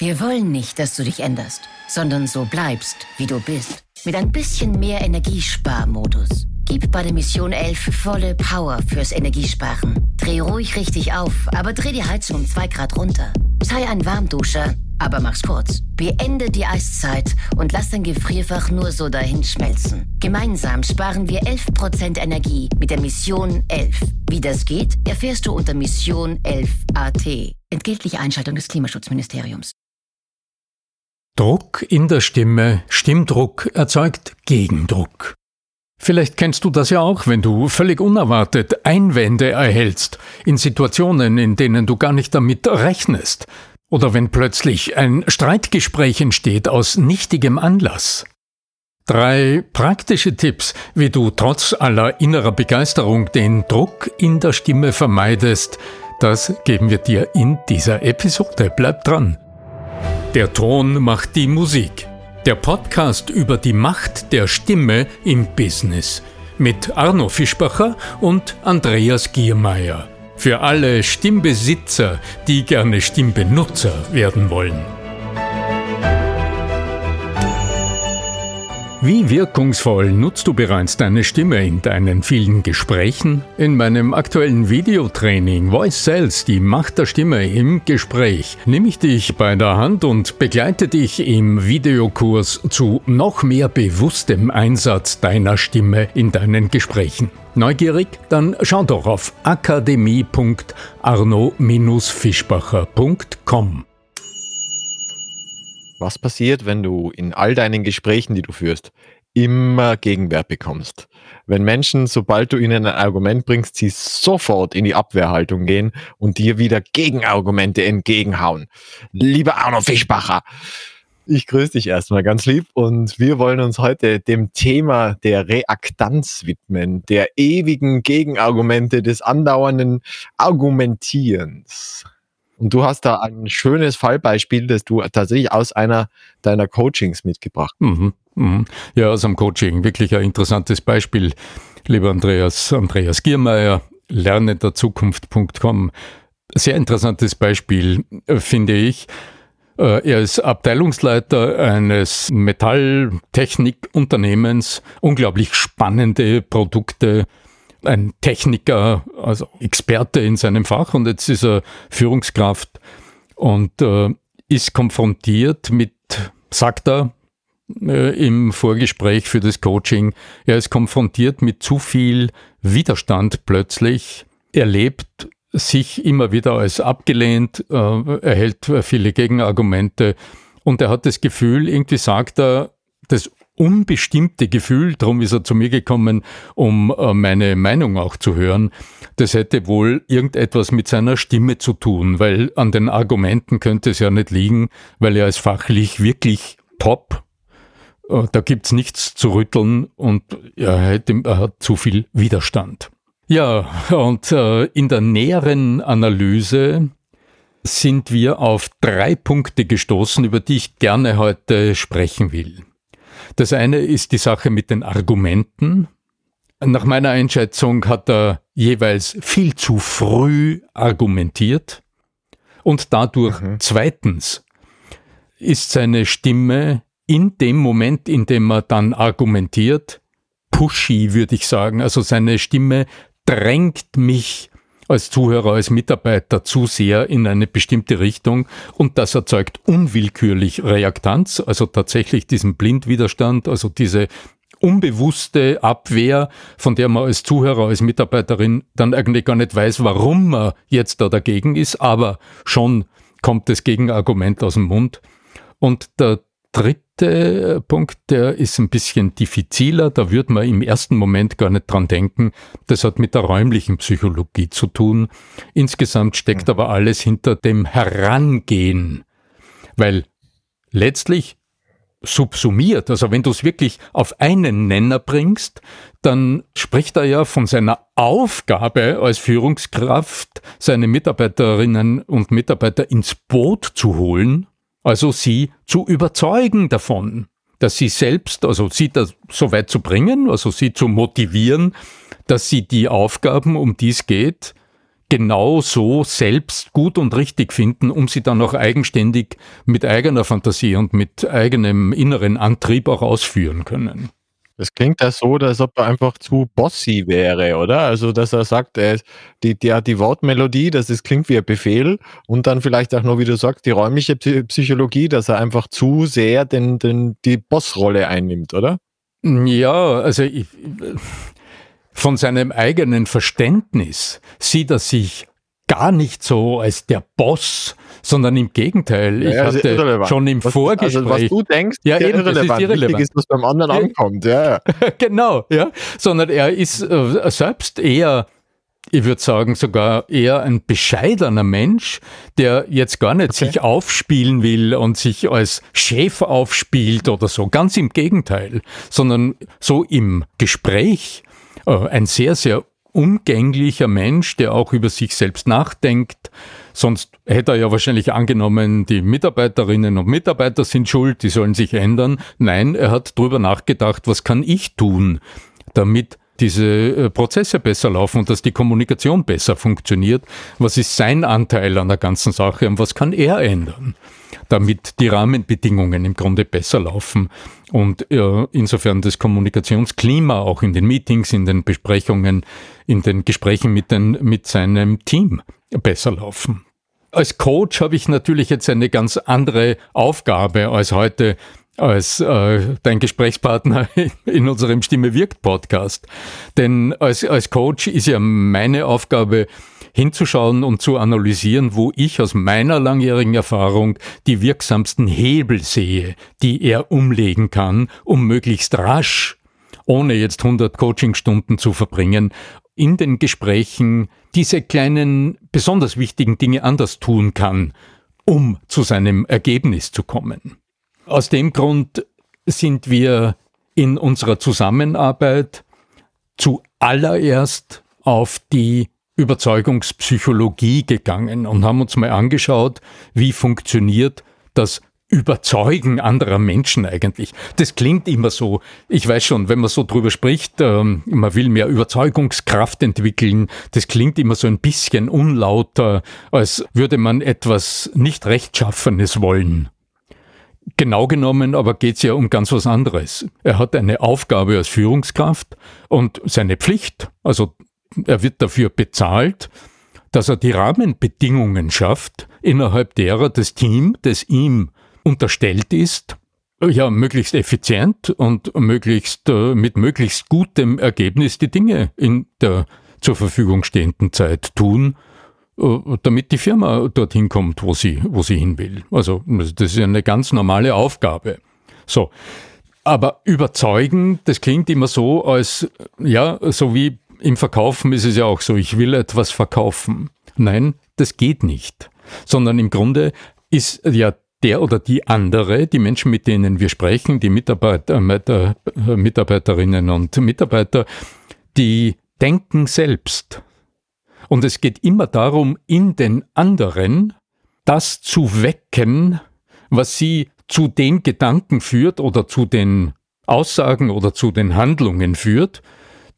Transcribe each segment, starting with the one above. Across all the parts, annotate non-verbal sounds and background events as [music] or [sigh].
Wir wollen nicht, dass du dich änderst, sondern so bleibst, wie du bist. Mit ein bisschen mehr Energiesparmodus. Gib bei der Mission 11 volle Power fürs Energiesparen. Dreh ruhig richtig auf, aber dreh die Heizung um 2 Grad runter. Sei ein Warmduscher, aber mach's kurz. Beende die Eiszeit und lass dein Gefrierfach nur so dahin schmelzen. Gemeinsam sparen wir 11% Energie mit der Mission 11. Wie das geht, erfährst du unter Mission 11 AT. Entgeltliche Einschaltung des Klimaschutzministeriums. Druck in der Stimme, Stimmdruck erzeugt Gegendruck. Vielleicht kennst du das ja auch, wenn du völlig unerwartet Einwände erhältst, in Situationen, in denen du gar nicht damit rechnest, oder wenn plötzlich ein Streitgespräch entsteht aus nichtigem Anlass. Drei praktische Tipps, wie du trotz aller innerer Begeisterung den Druck in der Stimme vermeidest, das geben wir dir in dieser Episode. Bleib dran. Der Ton macht die Musik. Der Podcast über die Macht der Stimme im Business mit Arno Fischbacher und Andreas Giermeier. Für alle Stimmbesitzer, die gerne Stimmbenutzer werden wollen. Wie wirkungsvoll nutzt du bereits deine Stimme in deinen vielen Gesprächen? In meinem aktuellen Videotraining Voice Sales, die Macht der Stimme im Gespräch, nehme ich dich bei der Hand und begleite dich im Videokurs zu noch mehr bewusstem Einsatz deiner Stimme in deinen Gesprächen. Neugierig? Dann schau doch auf akademie.arno-fischbacher.com. Was passiert, wenn du in all deinen Gesprächen, die du führst, immer Gegenwert bekommst? Wenn Menschen, sobald du ihnen ein Argument bringst, sie sofort in die Abwehrhaltung gehen und dir wieder Gegenargumente entgegenhauen. Lieber Arno Fischbacher, ich grüße dich erstmal ganz lieb und wir wollen uns heute dem Thema der Reaktanz widmen, der ewigen Gegenargumente des andauernden Argumentierens. Und du hast da ein schönes Fallbeispiel, das du tatsächlich aus einer deiner Coachings mitgebracht. Mhm, mhm. Ja, aus einem Coaching. Wirklich ein interessantes Beispiel. Lieber Andreas, Andreas Giermeier, lernenderzukunft.com. Sehr interessantes Beispiel, finde ich. Äh, er ist Abteilungsleiter eines Metalltechnikunternehmens, unglaublich spannende Produkte, ein Techniker, also Experte in seinem Fach und jetzt ist er Führungskraft und äh, ist konfrontiert mit, sagt er äh, im Vorgespräch für das Coaching, er ist konfrontiert mit zu viel Widerstand plötzlich, erlebt sich immer wieder als abgelehnt, äh, erhält viele Gegenargumente und er hat das Gefühl, irgendwie sagt er, das unbestimmte Gefühl, darum ist er zu mir gekommen, um äh, meine Meinung auch zu hören. Das hätte wohl irgendetwas mit seiner Stimme zu tun, weil an den Argumenten könnte es ja nicht liegen, weil er ist fachlich wirklich top. Äh, da gibt's nichts zu rütteln und er, hat zu viel Widerstand. Ja, und äh, in der näheren Analyse sind wir auf drei Punkte gestoßen, über die ich gerne heute sprechen will. Das eine ist die Sache mit den Argumenten. Nach meiner Einschätzung hat er jeweils viel zu früh argumentiert und dadurch mhm. zweitens ist seine Stimme in dem Moment, in dem er dann argumentiert, pushy, würde ich sagen. Also seine Stimme drängt mich als Zuhörer, als Mitarbeiter zu sehr in eine bestimmte Richtung und das erzeugt unwillkürlich Reaktanz, also tatsächlich diesen Blindwiderstand, also diese unbewusste Abwehr, von der man als Zuhörer, als Mitarbeiterin dann eigentlich gar nicht weiß, warum man jetzt da dagegen ist, aber schon kommt das Gegenargument aus dem Mund. Und der dritte Punkt, der ist ein bisschen diffiziler, da würde man im ersten Moment gar nicht dran denken. Das hat mit der räumlichen Psychologie zu tun. Insgesamt steckt mhm. aber alles hinter dem Herangehen, weil letztlich subsumiert, also wenn du es wirklich auf einen Nenner bringst, dann spricht er ja von seiner Aufgabe als Führungskraft, seine Mitarbeiterinnen und Mitarbeiter ins Boot zu holen also sie zu überzeugen davon, dass sie selbst, also sie da so weit zu bringen, also sie zu motivieren, dass sie die Aufgaben, um die es geht, genau so selbst gut und richtig finden, um sie dann auch eigenständig mit eigener Fantasie und mit eigenem inneren Antrieb auch ausführen können. Das klingt ja so, als ob er einfach zu bossy wäre, oder? Also, dass er sagt, er, die, die, die Wortmelodie, das ist, klingt wie ein Befehl und dann vielleicht auch nur, wie du sagst, die räumliche Psychologie, dass er einfach zu sehr den, den, die Bossrolle einnimmt, oder? Ja, also ich, von seinem eigenen Verständnis sieht er sich gar nicht so als der Boss, sondern im Gegenteil. Ich ja, hatte schon im was, Vorgespräch. Also was du denkst, ja, eben, irrelevant. ist irrelevant. Wichtig ist, was beim anderen ankommt. Ja, [laughs] genau, ja. Sondern er ist äh, selbst eher ich würde sagen, sogar eher ein bescheidener Mensch, der jetzt gar nicht okay. sich aufspielen will und sich als Chef aufspielt oder so. Ganz im Gegenteil, sondern so im Gespräch äh, ein sehr, sehr umgänglicher Mensch, der auch über sich selbst nachdenkt. Sonst hätte er ja wahrscheinlich angenommen, die Mitarbeiterinnen und Mitarbeiter sind schuld, die sollen sich ändern. Nein, er hat darüber nachgedacht, was kann ich tun, damit diese äh, Prozesse besser laufen und dass die Kommunikation besser funktioniert. Was ist sein Anteil an der ganzen Sache und was kann er ändern, damit die Rahmenbedingungen im Grunde besser laufen und äh, insofern das Kommunikationsklima auch in den Meetings, in den Besprechungen, in den Gesprächen mit, den, mit seinem Team besser laufen. Als Coach habe ich natürlich jetzt eine ganz andere Aufgabe als heute als äh, dein Gesprächspartner [laughs] in unserem Stimme wirkt Podcast. Denn als, als Coach ist ja meine Aufgabe, hinzuschauen und zu analysieren, wo ich aus meiner langjährigen Erfahrung die wirksamsten Hebel sehe, die er umlegen kann, um möglichst rasch, ohne jetzt 100 Coachingstunden zu verbringen, in den Gesprächen diese kleinen, besonders wichtigen Dinge anders tun kann, um zu seinem Ergebnis zu kommen. Aus dem Grund sind wir in unserer Zusammenarbeit zuallererst auf die Überzeugungspsychologie gegangen und haben uns mal angeschaut, wie funktioniert das Überzeugen anderer Menschen eigentlich. Das klingt immer so, ich weiß schon, wenn man so drüber spricht, ähm, man will mehr Überzeugungskraft entwickeln, das klingt immer so ein bisschen unlauter, als würde man etwas nicht Rechtschaffenes wollen. Genau genommen aber geht es ja um ganz was anderes. Er hat eine Aufgabe als Führungskraft und seine Pflicht, also er wird dafür bezahlt, dass er die Rahmenbedingungen schafft, innerhalb derer das Team, das ihm unterstellt ist, ja, möglichst effizient und möglichst äh, mit möglichst gutem Ergebnis die Dinge in der zur Verfügung stehenden Zeit tun damit die Firma dorthin kommt, wo sie, wo sie hin will. Also das ist eine ganz normale Aufgabe. So. Aber überzeugen, das klingt immer so, als, ja, so wie im Verkaufen ist es ja auch so, ich will etwas verkaufen. Nein, das geht nicht. Sondern im Grunde ist ja der oder die andere, die Menschen, mit denen wir sprechen, die Mitarbeiter, äh, Mitarbeiterinnen und Mitarbeiter, die denken selbst. Und es geht immer darum, in den anderen das zu wecken, was sie zu den Gedanken führt oder zu den Aussagen oder zu den Handlungen führt,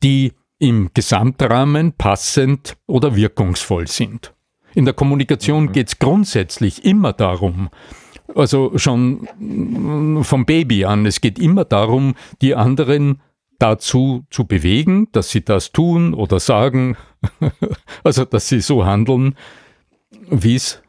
die im Gesamtrahmen passend oder wirkungsvoll sind. In der Kommunikation mhm. geht es grundsätzlich immer darum, also schon vom Baby an, es geht immer darum, die anderen dazu zu bewegen, dass sie das tun oder sagen, [laughs] also dass sie so handeln, wie es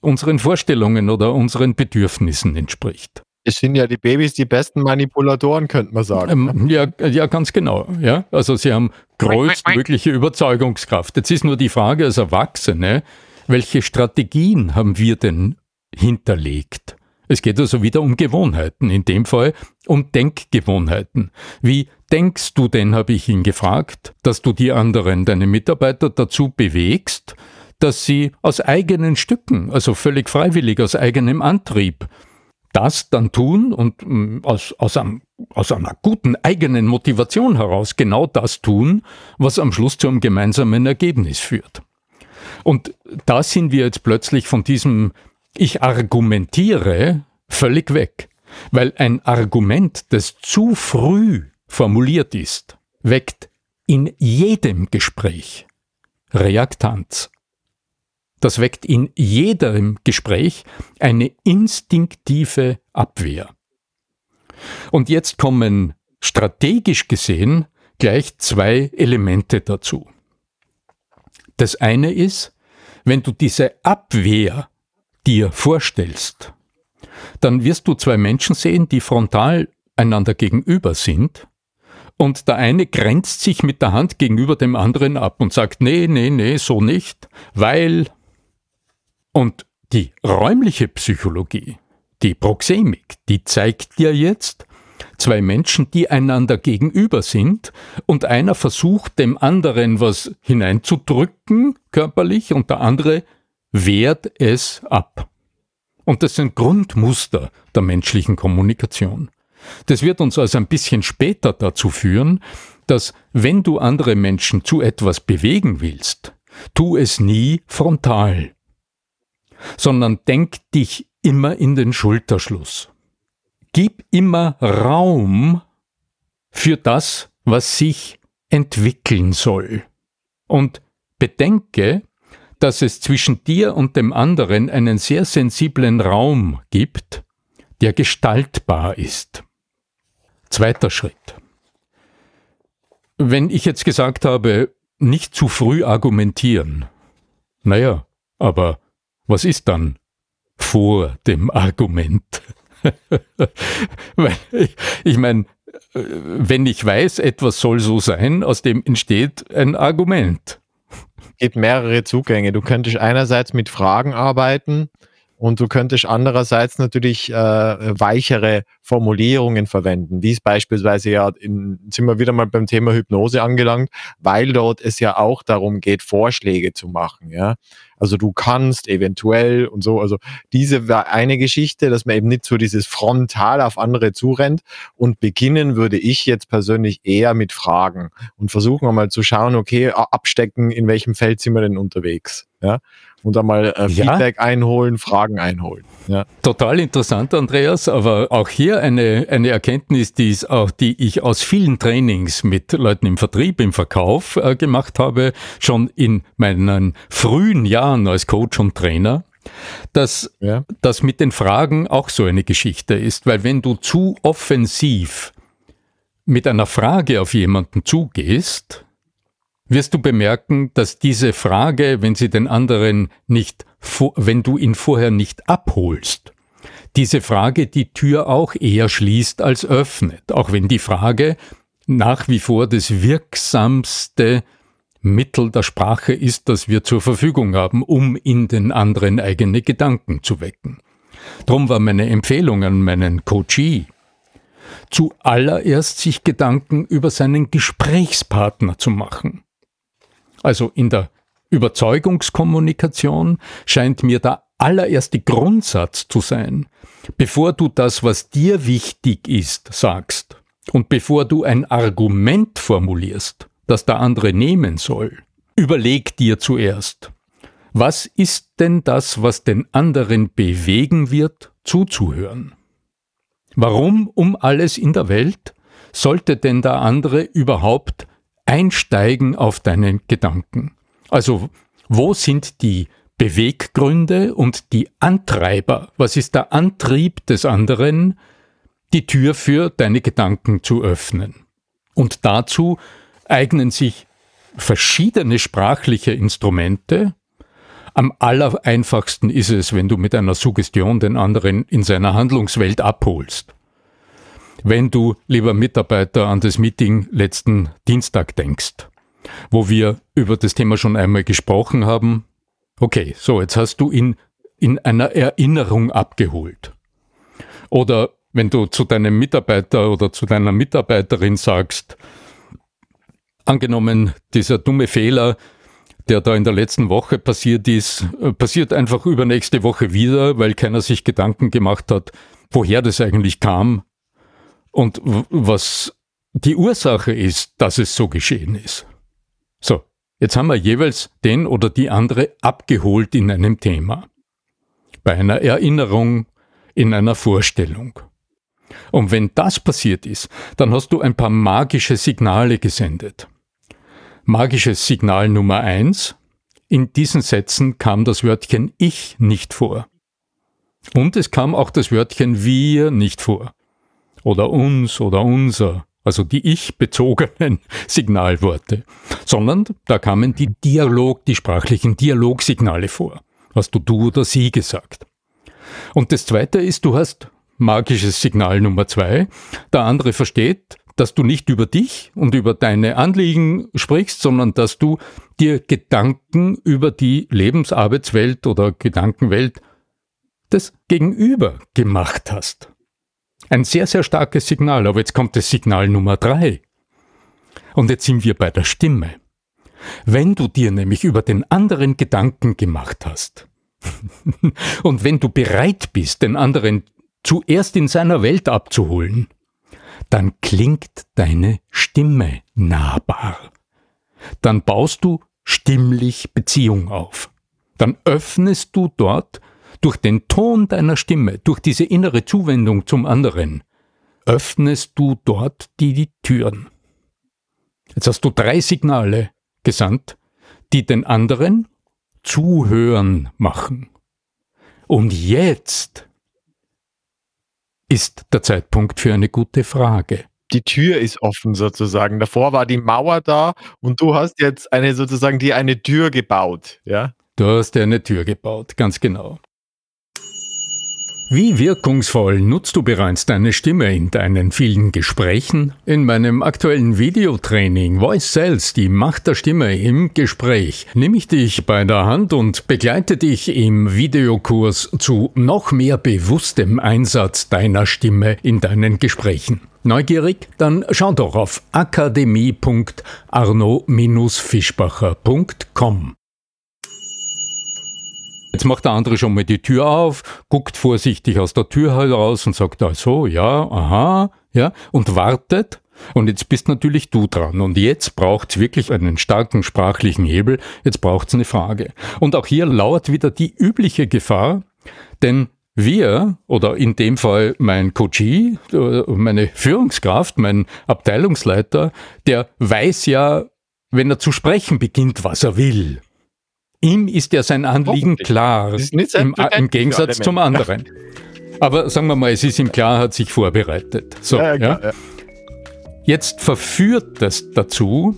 unseren Vorstellungen oder unseren Bedürfnissen entspricht. Es sind ja die Babys die besten Manipulatoren, könnte man sagen. Ähm, ja, ja, ganz genau. Ja? Also sie haben größtmögliche Überzeugungskraft. Jetzt ist nur die Frage als Erwachsene, welche Strategien haben wir denn hinterlegt? Es geht also wieder um Gewohnheiten, in dem Fall um Denkgewohnheiten. Wie denkst du denn, habe ich ihn gefragt, dass du die anderen, deine Mitarbeiter dazu bewegst, dass sie aus eigenen Stücken, also völlig freiwillig, aus eigenem Antrieb, das dann tun und mm, aus, aus, einem, aus einer guten eigenen Motivation heraus genau das tun, was am Schluss zu einem gemeinsamen Ergebnis führt. Und da sind wir jetzt plötzlich von diesem ich argumentiere völlig weg, weil ein Argument, das zu früh formuliert ist, weckt in jedem Gespräch Reaktanz. Das weckt in jedem Gespräch eine instinktive Abwehr. Und jetzt kommen strategisch gesehen gleich zwei Elemente dazu. Das eine ist, wenn du diese Abwehr dir vorstellst, dann wirst du zwei Menschen sehen, die frontal einander gegenüber sind und der eine grenzt sich mit der Hand gegenüber dem anderen ab und sagt, nee, nee, nee, so nicht, weil. Und die räumliche Psychologie, die Proxemik, die zeigt dir jetzt zwei Menschen, die einander gegenüber sind und einer versucht dem anderen was hineinzudrücken körperlich und der andere wehrt es ab. Und das sind Grundmuster der menschlichen Kommunikation. Das wird uns also ein bisschen später dazu führen, dass wenn du andere Menschen zu etwas bewegen willst, tu es nie frontal, sondern denk dich immer in den Schulterschluss. Gib immer Raum für das, was sich entwickeln soll. Und bedenke, dass es zwischen dir und dem anderen einen sehr sensiblen Raum gibt, der gestaltbar ist. Zweiter Schritt. Wenn ich jetzt gesagt habe, nicht zu früh argumentieren, naja, aber was ist dann vor dem Argument? [laughs] ich, ich meine, wenn ich weiß, etwas soll so sein, aus dem entsteht ein Argument. Es gibt mehrere Zugänge. Du könntest einerseits mit Fragen arbeiten, und du könntest andererseits natürlich äh, weichere Formulierungen verwenden, wie es beispielsweise ja, in, sind wir wieder mal beim Thema Hypnose angelangt, weil dort es ja auch darum geht, Vorschläge zu machen. Ja? Also du kannst eventuell und so. Also diese war eine Geschichte, dass man eben nicht so dieses frontal auf andere zurennt. Und beginnen würde ich jetzt persönlich eher mit Fragen und versuchen mal zu schauen, okay, abstecken, in welchem Feld sind wir denn unterwegs. Ja? und einmal äh, Feedback ja. einholen, Fragen einholen. Ja. Total interessant, Andreas, aber auch hier eine, eine Erkenntnis, die, ist auch, die ich aus vielen Trainings mit Leuten im Vertrieb, im Verkauf äh, gemacht habe, schon in meinen frühen Jahren als Coach und Trainer dass ja. das mit den Fragen auch so eine Geschichte ist, weil wenn du zu offensiv mit einer Frage auf jemanden zugehst, wirst du bemerken, dass diese Frage, wenn sie den anderen nicht, wenn du ihn vorher nicht abholst, diese Frage die Tür auch eher schließt als öffnet, auch wenn die Frage nach wie vor das wirksamste Mittel der Sprache ist, das wir zur Verfügung haben, um in den anderen eigene Gedanken zu wecken. Drum war meine Empfehlung an meinen Coachee, zuallererst sich Gedanken über seinen Gesprächspartner zu machen. Also in der Überzeugungskommunikation scheint mir der allererste Grundsatz zu sein, bevor du das, was dir wichtig ist, sagst und bevor du ein Argument formulierst, das der andere nehmen soll, überleg dir zuerst, was ist denn das, was den anderen bewegen wird, zuzuhören? Warum um alles in der Welt sollte denn der andere überhaupt einsteigen auf deinen Gedanken. Also, wo sind die Beweggründe und die Antreiber? Was ist der Antrieb des anderen, die Tür für deine Gedanken zu öffnen? Und dazu eignen sich verschiedene sprachliche Instrumente. Am allereinfachsten ist es, wenn du mit einer Suggestion den anderen in seiner Handlungswelt abholst wenn du, lieber Mitarbeiter, an das Meeting letzten Dienstag denkst, wo wir über das Thema schon einmal gesprochen haben. Okay, so, jetzt hast du ihn in einer Erinnerung abgeholt. Oder wenn du zu deinem Mitarbeiter oder zu deiner Mitarbeiterin sagst, angenommen, dieser dumme Fehler, der da in der letzten Woche passiert ist, äh, passiert einfach übernächste Woche wieder, weil keiner sich Gedanken gemacht hat, woher das eigentlich kam, und was die Ursache ist, dass es so geschehen ist. So, jetzt haben wir jeweils den oder die andere abgeholt in einem Thema. Bei einer Erinnerung, in einer Vorstellung. Und wenn das passiert ist, dann hast du ein paar magische Signale gesendet. Magisches Signal Nummer eins, in diesen Sätzen kam das Wörtchen ich nicht vor. Und es kam auch das Wörtchen wir nicht vor. Oder uns oder unser, also die ich-bezogenen [laughs] Signalworte. Sondern da kamen die Dialog, die sprachlichen Dialogsignale vor. Hast du du oder sie gesagt. Und das zweite ist, du hast magisches Signal Nummer zwei. Der andere versteht, dass du nicht über dich und über deine Anliegen sprichst, sondern dass du dir Gedanken über die Lebensarbeitswelt oder Gedankenwelt des Gegenüber gemacht hast. Ein sehr, sehr starkes Signal, aber jetzt kommt das Signal Nummer drei. Und jetzt sind wir bei der Stimme. Wenn du dir nämlich über den anderen Gedanken gemacht hast [laughs] und wenn du bereit bist, den anderen zuerst in seiner Welt abzuholen, dann klingt deine Stimme nahbar. Dann baust du stimmlich Beziehung auf. Dann öffnest du dort durch den Ton deiner Stimme, durch diese innere Zuwendung zum anderen, öffnest du dort die, die Türen. Jetzt hast du drei Signale gesandt, die den anderen zuhören machen. Und jetzt ist der Zeitpunkt für eine gute Frage. Die Tür ist offen sozusagen. Davor war die Mauer da und du hast jetzt eine sozusagen dir eine Tür gebaut, ja? Du hast eine Tür gebaut, ganz genau. Wie wirkungsvoll nutzt du bereits deine Stimme in deinen vielen Gesprächen? In meinem aktuellen Videotraining Voice Sales, die Macht der Stimme im Gespräch, nehme ich dich bei der Hand und begleite dich im Videokurs zu noch mehr bewusstem Einsatz deiner Stimme in deinen Gesprächen. Neugierig? Dann schau doch auf akademie.arno-fischbacher.com. Jetzt macht der andere schon mal die Tür auf, guckt vorsichtig aus der Tür heraus und sagt, ach so, ja, aha, ja, und wartet. Und jetzt bist natürlich du dran. Und jetzt braucht es wirklich einen starken sprachlichen Hebel. Jetzt braucht es eine Frage. Und auch hier lauert wieder die übliche Gefahr, denn wir, oder in dem Fall mein Coachie, äh, meine Führungskraft, mein Abteilungsleiter, der weiß ja, wenn er zu sprechen beginnt, was er will. Ihm ist ja sein Anliegen klar, im, im, Gegensatz zum anderen. Aber sagen wir mal, es ist ihm klar, hat sich vorbereitet. So, ja, ja, ja. Jetzt verführt das dazu,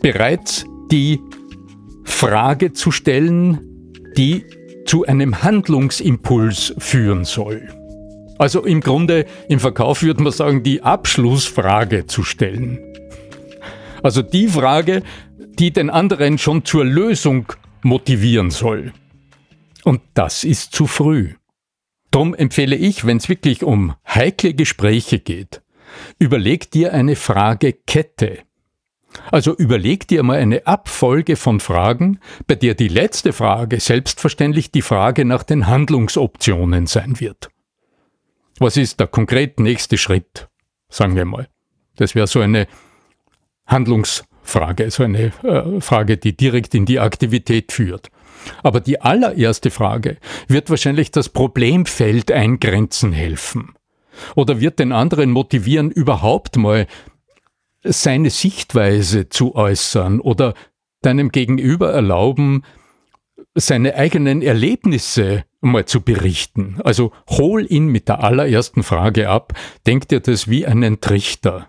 bereits die Frage zu stellen, die zu einem Handlungsimpuls führen soll. Also im Grunde im Verkauf würde man sagen, die Abschlussfrage zu stellen. Also die Frage, die den anderen schon zur Lösung motivieren soll. Und das ist zu früh. Darum empfehle ich, wenn es wirklich um heikle Gespräche geht, überleg dir eine Fragekette. Also überleg dir mal eine Abfolge von Fragen, bei der die letzte Frage selbstverständlich die Frage nach den Handlungsoptionen sein wird. Was ist der konkret nächste Schritt? Sagen wir mal. Das wäre so eine Handlungs Frage, so eine äh, Frage, die direkt in die Aktivität führt. Aber die allererste Frage wird wahrscheinlich das Problemfeld eingrenzen helfen. Oder wird den anderen motivieren, überhaupt mal seine Sichtweise zu äußern oder deinem Gegenüber erlauben, seine eigenen Erlebnisse mal zu berichten. Also hol ihn mit der allerersten Frage ab, denk dir das wie einen Trichter.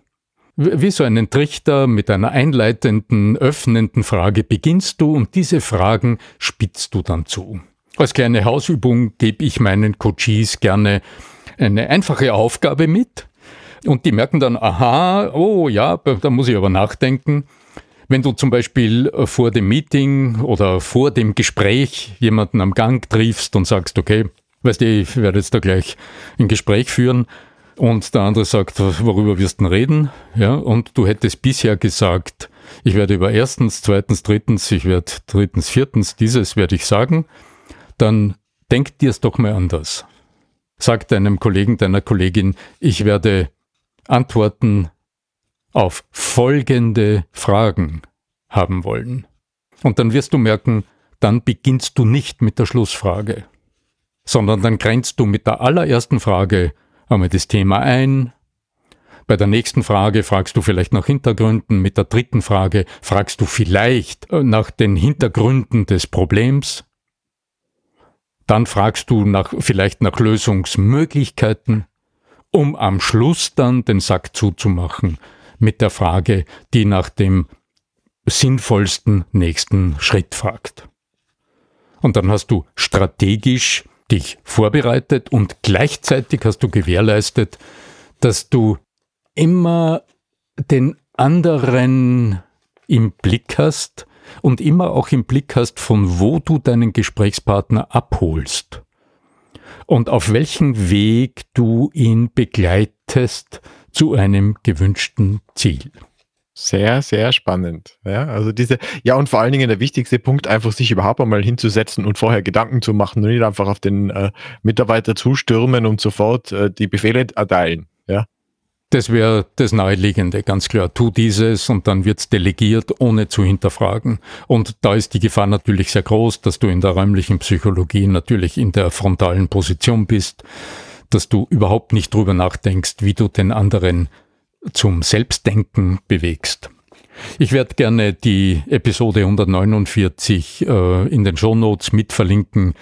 Wie so einen Trichter mit einer einleitenden, öffnenden Frage beginnst du und diese Fragen spitzt du dann zu. Als kleine Hausübung gebe ich meinen Coaches gerne eine einfache Aufgabe mit und die merken dann, aha, oh ja, da muss ich aber nachdenken. Wenn du zum Beispiel vor dem Meeting oder vor dem Gespräch jemanden am Gang triffst und sagst, okay, weißt du, ich werde jetzt da gleich ein Gespräch führen, und der andere sagt, worüber wirst du denn reden? Ja, und du hättest bisher gesagt, ich werde über erstens, zweitens, drittens, ich werde drittens, viertens, dieses werde ich sagen, dann denk dir es doch mal anders. Sag deinem Kollegen, deiner Kollegin, ich werde Antworten auf folgende Fragen haben wollen. Und dann wirst du merken, dann beginnst du nicht mit der Schlussfrage, sondern dann grenzt du mit der allerersten Frage einmal das Thema ein, Bei der nächsten Frage fragst du vielleicht nach Hintergründen. Mit der dritten Frage fragst du vielleicht äh, nach den Hintergründen des Problems. Dann fragst du nach, vielleicht nach Lösungsmöglichkeiten, um am Schluss dann den Sack zuzumachen mit der Frage, die nach dem sinnvollsten nächsten Schritt fragt. Und dann hast du strategisch dich vorbereitet und gleichzeitig hast du gewährleistet, dass du immer den anderen im Blick hast und immer auch im Blick hast, von wo du deinen Gesprächspartner abholst und auf welchem Weg du ihn begleitest zu einem gewünschten Ziel. Sehr, sehr spannend. Ja, also diese, ja, und vor allen Dingen der wichtigste Punkt, einfach sich überhaupt einmal hinzusetzen und vorher Gedanken zu machen und nicht einfach auf den äh, Mitarbeiter zustürmen und sofort äh, die Befehle erteilen. Ja. Das wäre das Naheliegende, ganz klar. Tu dieses und dann wird's delegiert, ohne zu hinterfragen. Und da ist die Gefahr natürlich sehr groß, dass du in der räumlichen Psychologie natürlich in der frontalen Position bist, dass du überhaupt nicht drüber nachdenkst, wie du den anderen zum Selbstdenken bewegst. Ich werde gerne die Episode 149 äh, in den Shownotes mitverlinken.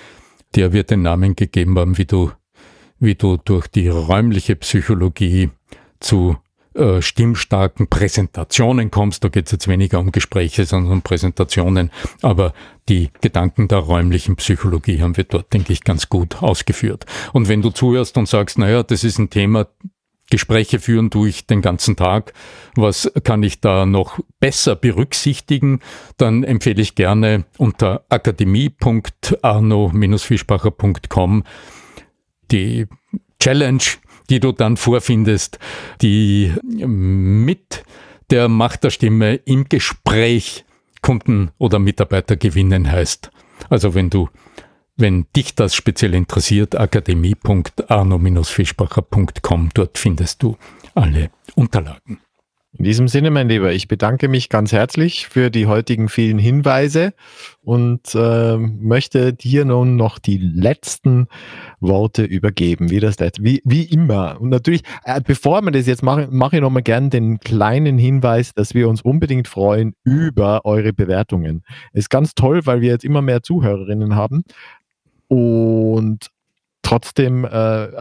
Der wird den Namen gegeben haben, wie du, wie du durch die räumliche Psychologie zu äh, stimmstarken Präsentationen kommst. Da geht es jetzt weniger um Gespräche, sondern um Präsentationen. Aber die Gedanken der räumlichen Psychologie haben wir dort, denke ich, ganz gut ausgeführt. Und wenn du zuhörst und sagst, naja, das ist ein Thema, Gespräche führen durch den ganzen Tag. Was kann ich da noch besser berücksichtigen? Dann empfehle ich gerne unter akademie.arno-fischbacher.com die Challenge die du dann vorfindest, die mit der Macht der Stimme im Gespräch Kunden oder Mitarbeiter gewinnen heißt. Also wenn du, wenn dich das speziell interessiert, akademie.arno-fischbacher.com, dort findest du alle Unterlagen. In diesem Sinne, mein Lieber, ich bedanke mich ganz herzlich für die heutigen vielen Hinweise und äh, möchte dir nun noch die letzten Worte übergeben, wie das wie, wie immer. Und natürlich, äh, bevor wir das jetzt machen, mache ich nochmal gern den kleinen Hinweis, dass wir uns unbedingt freuen über eure Bewertungen. Ist ganz toll, weil wir jetzt immer mehr Zuhörerinnen haben. Und trotzdem äh,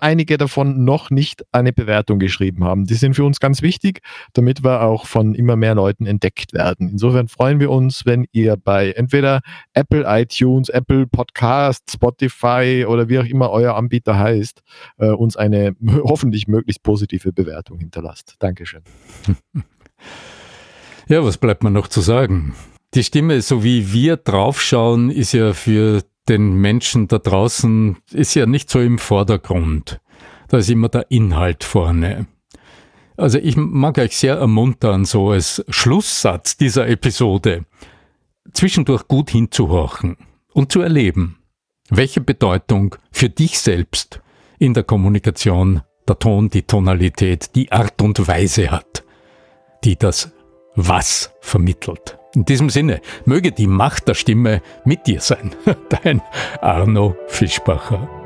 einige davon noch nicht eine Bewertung geschrieben haben. Die sind für uns ganz wichtig, damit wir auch von immer mehr Leuten entdeckt werden. Insofern freuen wir uns, wenn ihr bei entweder Apple iTunes, Apple Podcast, Spotify oder wie auch immer euer Anbieter heißt, äh, uns eine [laughs] hoffentlich möglichst positive Bewertung hinterlasst. Dankeschön. Ja, was bleibt mir noch zu sagen? Die Stimme, so wie wir draufschauen, ist ja für den Menschen da draußen ist ja nicht so im Vordergrund. Da ist immer der Inhalt vorne. Also ich mag euch sehr ermuntern, so als Schlusssatz dieser Episode, zwischendurch gut hinzuhorchen und zu erleben, welche Bedeutung für dich selbst in der Kommunikation der Ton, die Tonalität, die Art und Weise hat, die das Was vermittelt. In diesem Sinne, möge die Macht der Stimme mit dir sein. [laughs] Dein Arno Fischbacher.